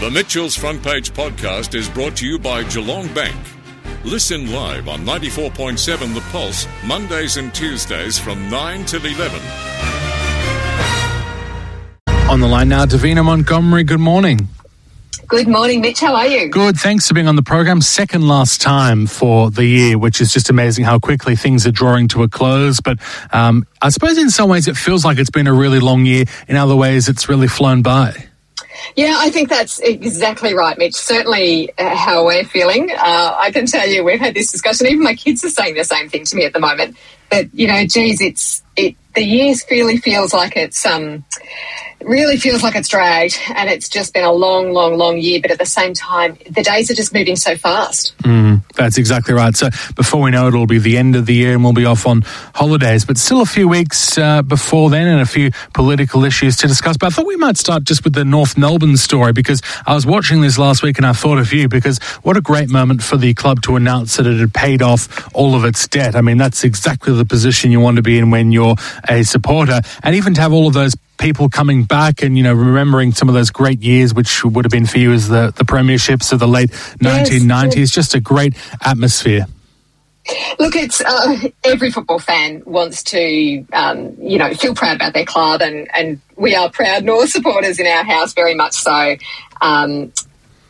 The Mitchell's Front Page podcast is brought to you by Geelong Bank. Listen live on 94.7 The Pulse, Mondays and Tuesdays from 9 till 11. On the line now, Davina Montgomery. Good morning. Good morning, Mitch. How are you? Good. Thanks for being on the program. Second last time for the year, which is just amazing how quickly things are drawing to a close. But um, I suppose in some ways it feels like it's been a really long year. In other ways, it's really flown by. Yeah, I think that's exactly right, Mitch. Certainly uh, how we're feeling. Uh, I can tell you, we've had this discussion. Even my kids are saying the same thing to me at the moment. But you know, geez, it's it. The year really feels like it's um, really feels like it's dragged, and it's just been a long, long, long year. But at the same time, the days are just moving so fast. Mm, that's exactly right. So before we know it, it'll be the end of the year, and we'll be off on holidays. But still a few weeks uh, before then, and a few political issues to discuss. But I thought we might start just with the North Melbourne story because I was watching this last week, and I thought of you because what a great moment for the club to announce that it had paid off all of its debt. I mean, that's exactly the position you want to be in when you're a supporter, and even to have all of those people coming back and you know remembering some of those great years which would have been for you as the the premierships of the late 1990s just a great atmosphere Look, it's uh, every football fan wants to, um, you know, feel proud about their club, and and we are proud North supporters in our house, very much so. Um,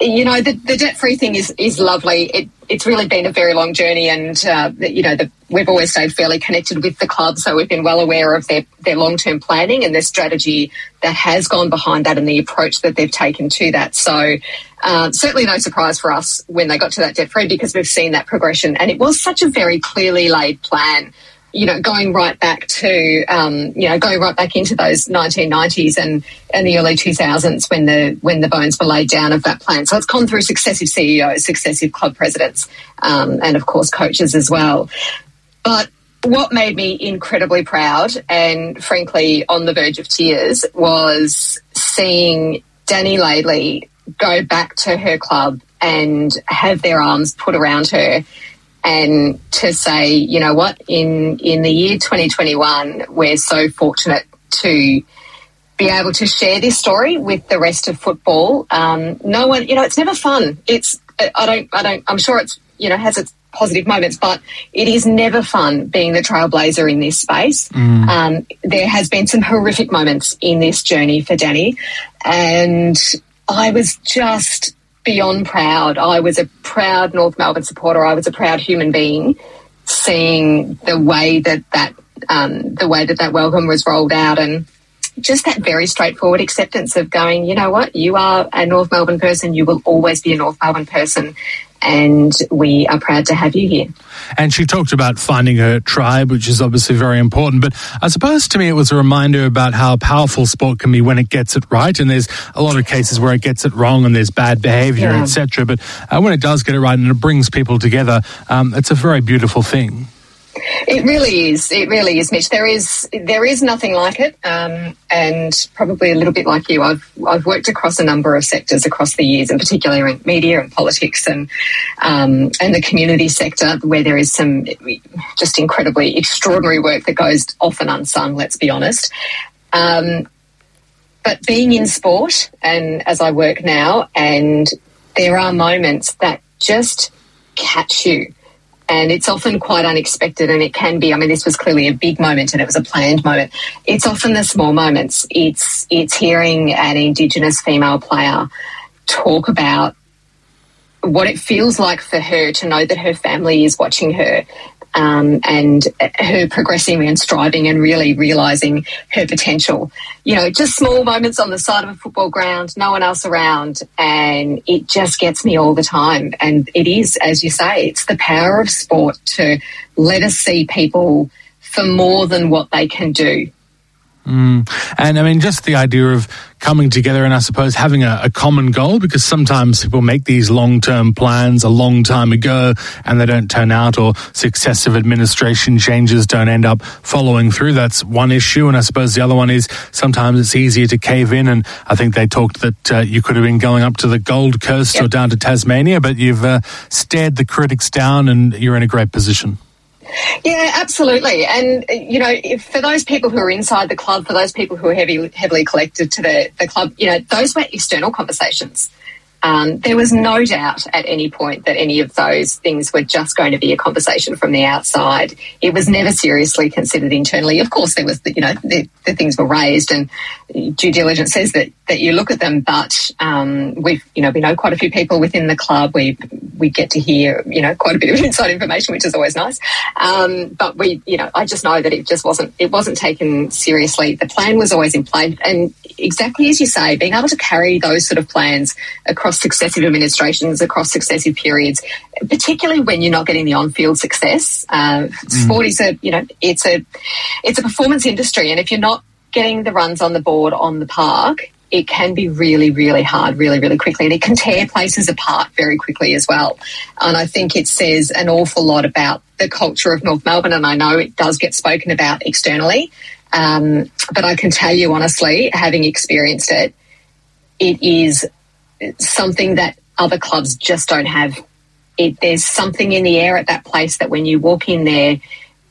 you know, the, the debt free thing is is lovely. It, it's really been a very long journey, and uh, you know, the, we've always stayed fairly connected with the club, so we've been well aware of their their long term planning and their strategy that has gone behind that, and the approach that they've taken to that. So. Uh, certainly no surprise for us when they got to that debt free because we've seen that progression and it was such a very clearly laid plan you know, going right back to, um, you know, going right back into those 1990s and, and the early 2000s when the when the bones were laid down of that plan. So it's gone through successive CEOs, successive club presidents, um, and of course coaches as well. But what made me incredibly proud and frankly on the verge of tears was seeing Dani Laidley go back to her club and have their arms put around her and to say, you know what, in in the year 2021, we're so fortunate to be able to share this story with the rest of football. Um, no one, you know, it's never fun. It's I don't, I don't. I'm sure it's you know has its positive moments, but it is never fun being the trailblazer in this space. Um, there has been some horrific moments in this journey for Dani, and I was just beyond proud. I was a proud North Melbourne supporter. I was a proud human being seeing the way that that um, the way that that welcome was rolled out and just that very straightforward acceptance of going, you know what, you are a North Melbourne person, you will always be a North Melbourne person, and we are proud to have you here. And she talked about finding her tribe, which is obviously very important. But I suppose to me it was a reminder about how powerful sport can be when it gets it right. And there's a lot of cases where it gets it wrong and there's bad behaviour, Yeah. etc. But uh, when it does get it right and it brings people together, um, it's a very beautiful thing. It really is. It really is, Mitch. There is there is nothing like it, um, and probably a little bit like you. I've I've worked across a number of sectors across the years, and particularly in media and politics and um, and the community sector, where there is some just incredibly extraordinary work that goes often unsung. Let's be honest. Um, but being in sport, and as I work now, and there are moments that just catch you and it's often quite unexpected and it can be i mean this was clearly a big moment and it was a planned moment. It's often the small moments. It's it's hearing an indigenous female player talk about what it feels like for her to know that her family is watching her um, and her progressing and striving and really realizing her potential. You know, just small moments on the side of a football ground, no one else around, and it just gets me all the time. And it is, as you say, it's the power of sport to let us see people for more than what they can do. And I mean, just the idea of coming together and I suppose having a, a common goal because sometimes people make these long term plans a long time ago and they don't turn out or successive administration changes don't end up following through. That's one issue. And I suppose the other one is sometimes it's easier to cave in. And I think they talked that uh, you could have been going up to the Gold Coast or down to Tasmania, but you've uh, stared the critics down and you're in a great position. Yeah, absolutely. And you know, if, for those people who are inside the club, for those people who are heavy, heavily collected to the, the club, you know, those were external conversations. Um, there was no doubt at any point that any of those things were just going to be a conversation from the outside. It was never seriously considered internally. Of course, there was, the, you know, the, the, things were raised, and due diligence says that that you look at them. But um, we've, you know, we know quite a few people within the club. We we get to hear, you know, quite a bit of inside information, which is always nice. Um, but we, you know, I just know that it just wasn't it wasn't taken seriously. The plan was always in place, and exactly as you say, being able to carry those sort of plans across across successive administrations, across successive periods, particularly when you're not getting the on-field success. Uh, mm. Sport is a, you know, it's a, it's a performance industry, and if you're not getting the runs on the board on the park, it can be really, really hard, really, really quickly, and it can tear places apart very quickly as well. And I think it says an awful lot about the culture of North Melbourne, and I know it does get spoken about externally. Um, but I can tell you honestly, having experienced it, it is something that other clubs just don't have. It, there's something in the air at that place that when you walk in there,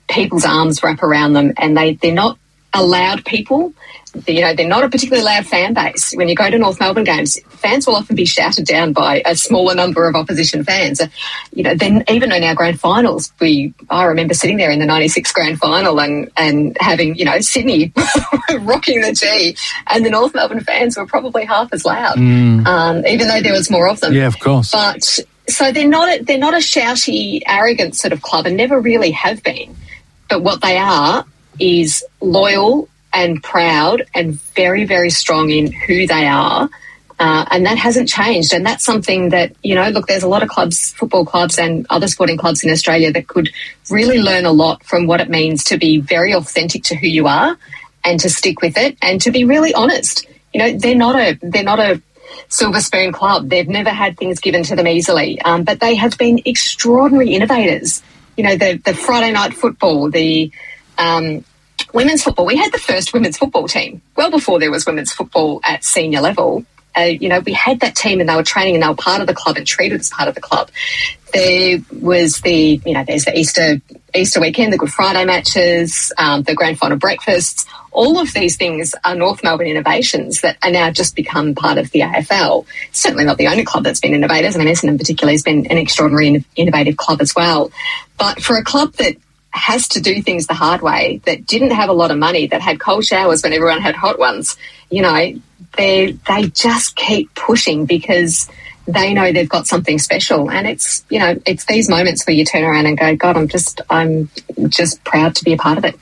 people's arms wrap around them and they, they're not allowed people you know, they're not a particularly loud fan base. When you go to North Melbourne games, fans will often be shouted down by a smaller number of opposition fans. You know, then even in our grand finals, we I remember sitting there in the '96 grand final and and having you know Sydney rocking the G, and the North Melbourne fans were probably half as loud, mm. um, even though there was more of them. Yeah, of course. But so they're not a, they're not a shouty, arrogant sort of club, and never really have been. But what they are is loyal and proud and very, very strong in who they are. Uh, and that hasn't changed. And that's something that, you know, look, there's a lot of clubs, football clubs and other sporting clubs in Australia that could really learn a lot from what it means to be very authentic to who you are and to stick with it and to be really honest. You know, they're not a, they're not a silver spoon club. They've never had things given to them easily, um, but they have been extraordinary innovators. You know, the, the Friday night football, the, um, women's football, we had the first women's football team well before there was women's football at senior level. Uh, you know, we had that team and they were training and they were part of the club and treated as part of the club. There was the, you know, there's the Easter Easter weekend, the Good Friday matches, um, the grand final breakfasts. All of these things are North Melbourne innovations that are now just become part of the AFL. Certainly not the only club that's been innovators. I mean, Essendon particularly has been an extraordinary innovative club as well. But for a club that has to do things the hard way, that didn't have a lot of money, that had cold showers when everyone had hot ones, you know, they they just keep pushing because they know they've got something special. And it's you know it's these moments where you turn around and go god i'm just i'm just proud to be a part of it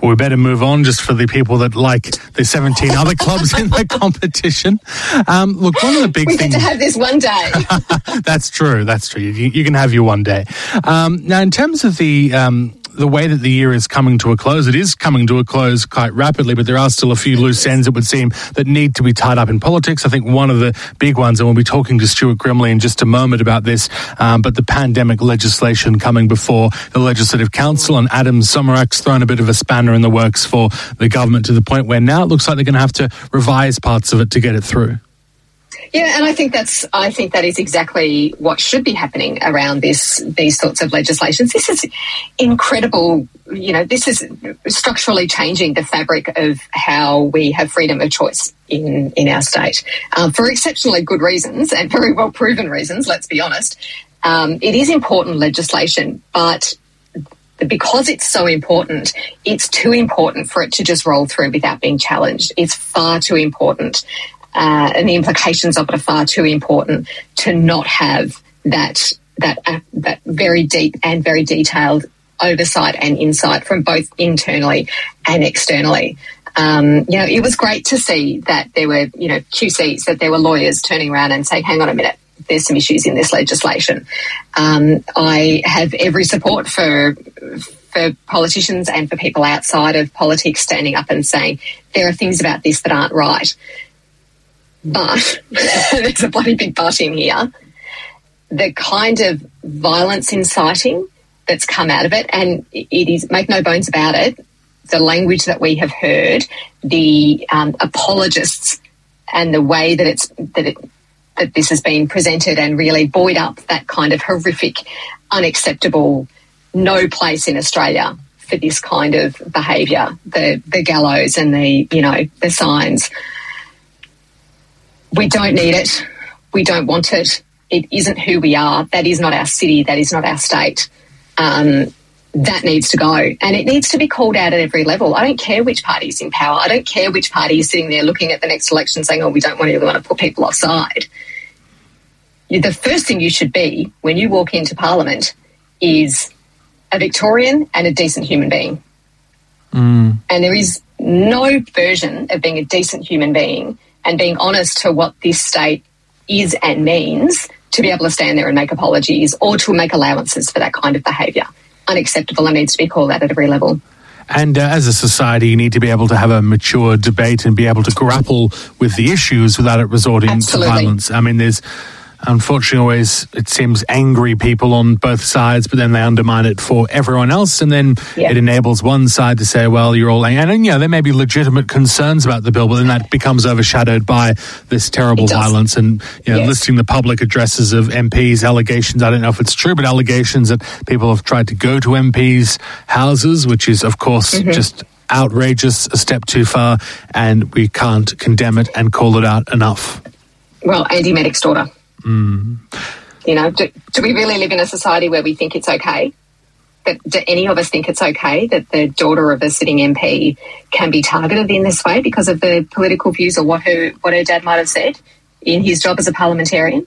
well, we better move on just for the people that like the 17 other clubs in the competition. Um, look, one of the big we things. We get to have this one day. that's true. That's true. You, you, can have your one day. Um, now, in terms of the um, the way that the year is coming to a close, it is coming to a close quite rapidly, but there are still a few loose ends, it would seem, that need to be tied up in politics. I think one of the big ones, and we'll be talking to Stuart Grimley in just a moment about this, um, but the pandemic legislation coming before the Legislative Council, and Adem Somyurek's thrown a bit of a spanner in the works for the government to the point where now it looks like they're going to have to revise parts of it to get it through. Yeah, and I think that's I think that is exactly what should be happening around this these sorts of legislations. This is incredible. You know, this is structurally changing the fabric of how we have freedom of choice in in our state um, for exceptionally good reasons and very well proven reasons. Let's be honest. Um, it is important legislation, but because it's so important, it's too important for it to just roll through without being challenged. It's far too important uh, and the implications of it are far too important to not have that that uh, that very deep and very detailed oversight and insight from both internally and externally. Um, you know, it was great to see that there were, you know, QCs, that there were lawyers turning around and saying, hang on a minute, there's some issues in this legislation. Um, I have every support for for politicians and for people outside of politics standing up and saying there are things about this that aren't right. But there's a bloody big but in here. The kind of violence inciting that's come out of it, and it is, make no bones about it, the language that we have heard, the um, apologists, and the way that it's that it that this has been presented and really buoyed up that kind of horrific, unacceptable, no place in Australia for this kind of behaviour. The the gallows and the you know the signs we don't need it. We don't want it. It isn't who we are. That is not our city. That is not our state. Um, that needs to go. And it needs to be called out at every level. I don't care which party is in power. I don't care which party is sitting there looking at the next election saying, oh, we don't want to, want to put people offside. The first thing you should be when you walk into Parliament is a Victorian and a decent human being. Mm. And there is no version of being a decent human being and being honest to what this state is and means to be able to stand there and make apologies or to make allowances for that kind of behaviour unacceptable and needs to be called out at every level. And uh, as a society, you need to be able to have a mature debate and be able to grapple with the issues without it resorting Absolutely. to violence. I mean, there's unfortunately always it seems angry people on both sides but then they undermine it for everyone else and then Yeah. it enables one side to say well you're all angry. and you know there may be legitimate concerns about the bill but then that becomes overshadowed by this terrible violence and you know Yes. listing the public addresses of MPs allegations I don't know if it's true but allegations that people have tried to go to MPs houses which is of course Mm-hmm. just outrageous a step too far and we can't condemn it and call it out enough Well, Andy Meddick's daughter. You know, do, do we really live in a society where we think it's okay? That, do any of us think it's okay that the daughter of a sitting MP can be targeted in this way because of the political views or what her what her dad might have said in his job as a parliamentarian?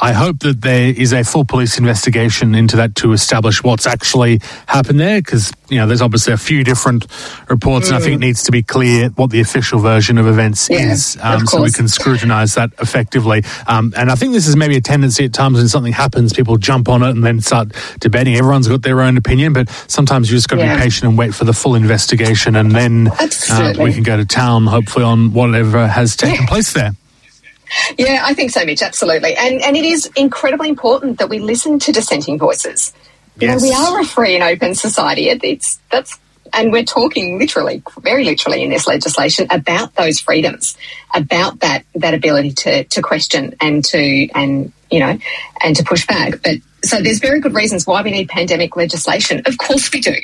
I hope that there is a full police investigation into that to establish what's actually happened there, because you know there's obviously a few different reports, and I think it needs to be clear what the official version of events Yeah, is, of um, so we can scrutinise that effectively. Um, and I think this is maybe a tendency at times when something happens, people jump on it and then start debating. Everyone's got their own opinion, but sometimes you just got to Yeah. be patient and wait for the full investigation, and then uh, we can go to town, hopefully, on whatever has taken Yeah. place there. Yeah, I think so, Mitch. Absolutely, and and it is incredibly important that we listen to dissenting voices. You Yes. know, we are a free and open society. It- It's that's, and we're talking literally, very literally, in this legislation about those freedoms, about that that ability to to question and to and you know and to push back. But so there's very good reasons why we need pandemic legislation. Of course, we do.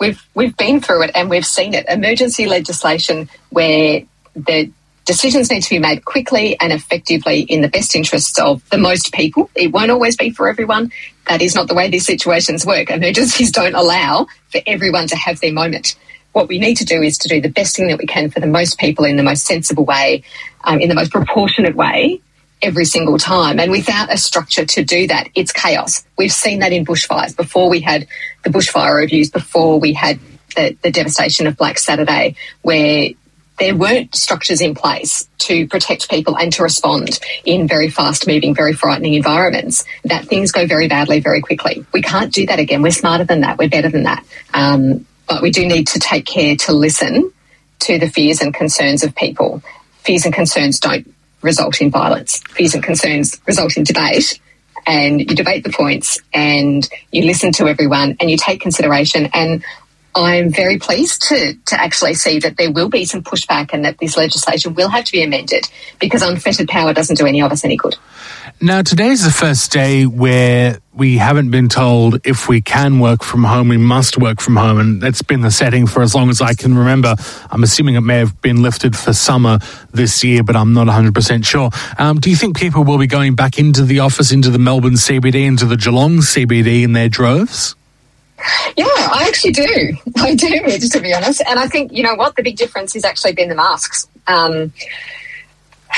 We've we've been through it and we've seen it. Emergency legislation where the decisions need to be made quickly and effectively in the best interests of the most people. It won't always be for everyone. That is not the way these situations work. Emergencies don't allow for everyone to have their moment. What we need to do is to do the best thing that we can for the most people in the most sensible way, um, in the most proportionate way every single time. And without a structure to do that, it's chaos. We've seen that in bushfires before we had the bushfire reviews, before we had the, the devastation of Black Saturday, where there weren't structures in place to protect people and to respond in very fast moving, very frightening environments, that things go very badly very quickly. We can't do that again. We're smarter than that. We're better than that. Um, but we do need to take care to listen to the fears and concerns of people. Fears and concerns don't result in violence. Fears and concerns result in debate. And you debate the points and you listen to everyone and you take consideration. And I'm very pleased to, to actually see that there will be some pushback and that this legislation will have to be amended because unfettered power doesn't do any of us any good. Now, today's the first day where we haven't been told if we can work from home, we must work from home. And that's been the setting for as long as I can remember. I'm assuming it may have been lifted for summer this year, but I'm not 100% sure. Um, do you think people will be going back into the office, into the Melbourne CBD, into the Geelong CBD in their droves? Yeah, I actually do. I do, to be honest. And I think, you know what, the big difference has actually been the masks. Um,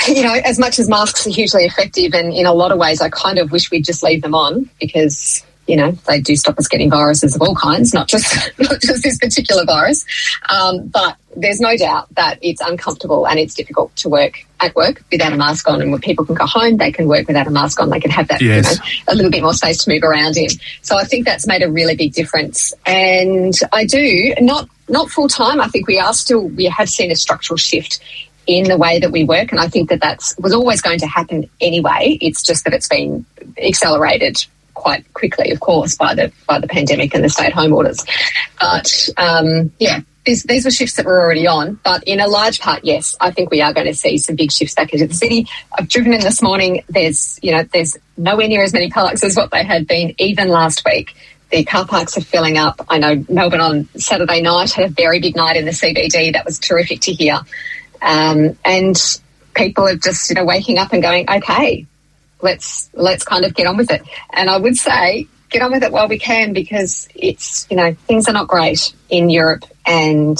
you know, as much as masks are hugely effective, and in a lot of ways, I kind of wish we'd just leave them on because you know they do stop us getting viruses of all kinds, not just not just this particular virus. Um, but there's no doubt that it's uncomfortable and it's difficult to work at work without a mask on. And when people can go home, they can work without a mask on. They can have that Yes. you know, a little bit more space to move around in. So I think that's made a really big difference. And I do not not full time. I think we are still we have seen a structural shift in the way that we work, and I think that that's was always going to happen anyway. It's just that it's been accelerated quite quickly, of course, by the by the pandemic and the stay at home orders. But um, yeah. These, these were shifts that were already on, but in a large part, yes, I think we are going to see some big shifts back into the city. I've driven in this morning. There's, you know, there's nowhere near as many parks as what they had been even last week. The car parks are filling up. I know Melbourne on Saturday night had a very big night in the CBD. That was terrific to hear. Um, and people are just you know waking up and going, okay, let's let's kind of get on with it. And I would say get on with it while we can because it's you know things are not great in Europe and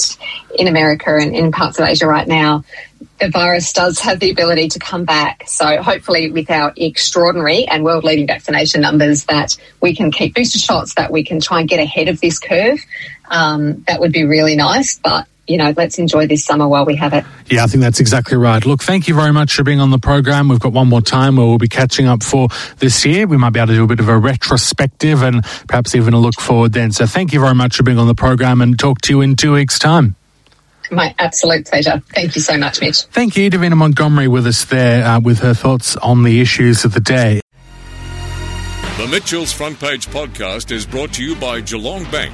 in America and in parts of Asia right now. The virus does have the ability to come back. So hopefully, with our extraordinary and world-leading vaccination numbers, that we can keep booster shots, that we can try and get ahead of this curve. Um, that would be really nice. But you know, let's enjoy this summer while we have it. Yeah, I think that's exactly right. Look, thank you very much for being on the program. We've got one more time where we'll be catching up for this year. We might be able to do a bit of a retrospective and perhaps even a look forward then. So thank you very much for being on the program and talk to you in two weeks' time. My absolute pleasure. Thank you so much, Mitch. Thank you, Davina Montgomery, with us there uh, with her thoughts on the issues of the day. The Mitchell's Front Page podcast is brought to you by Geelong Bank.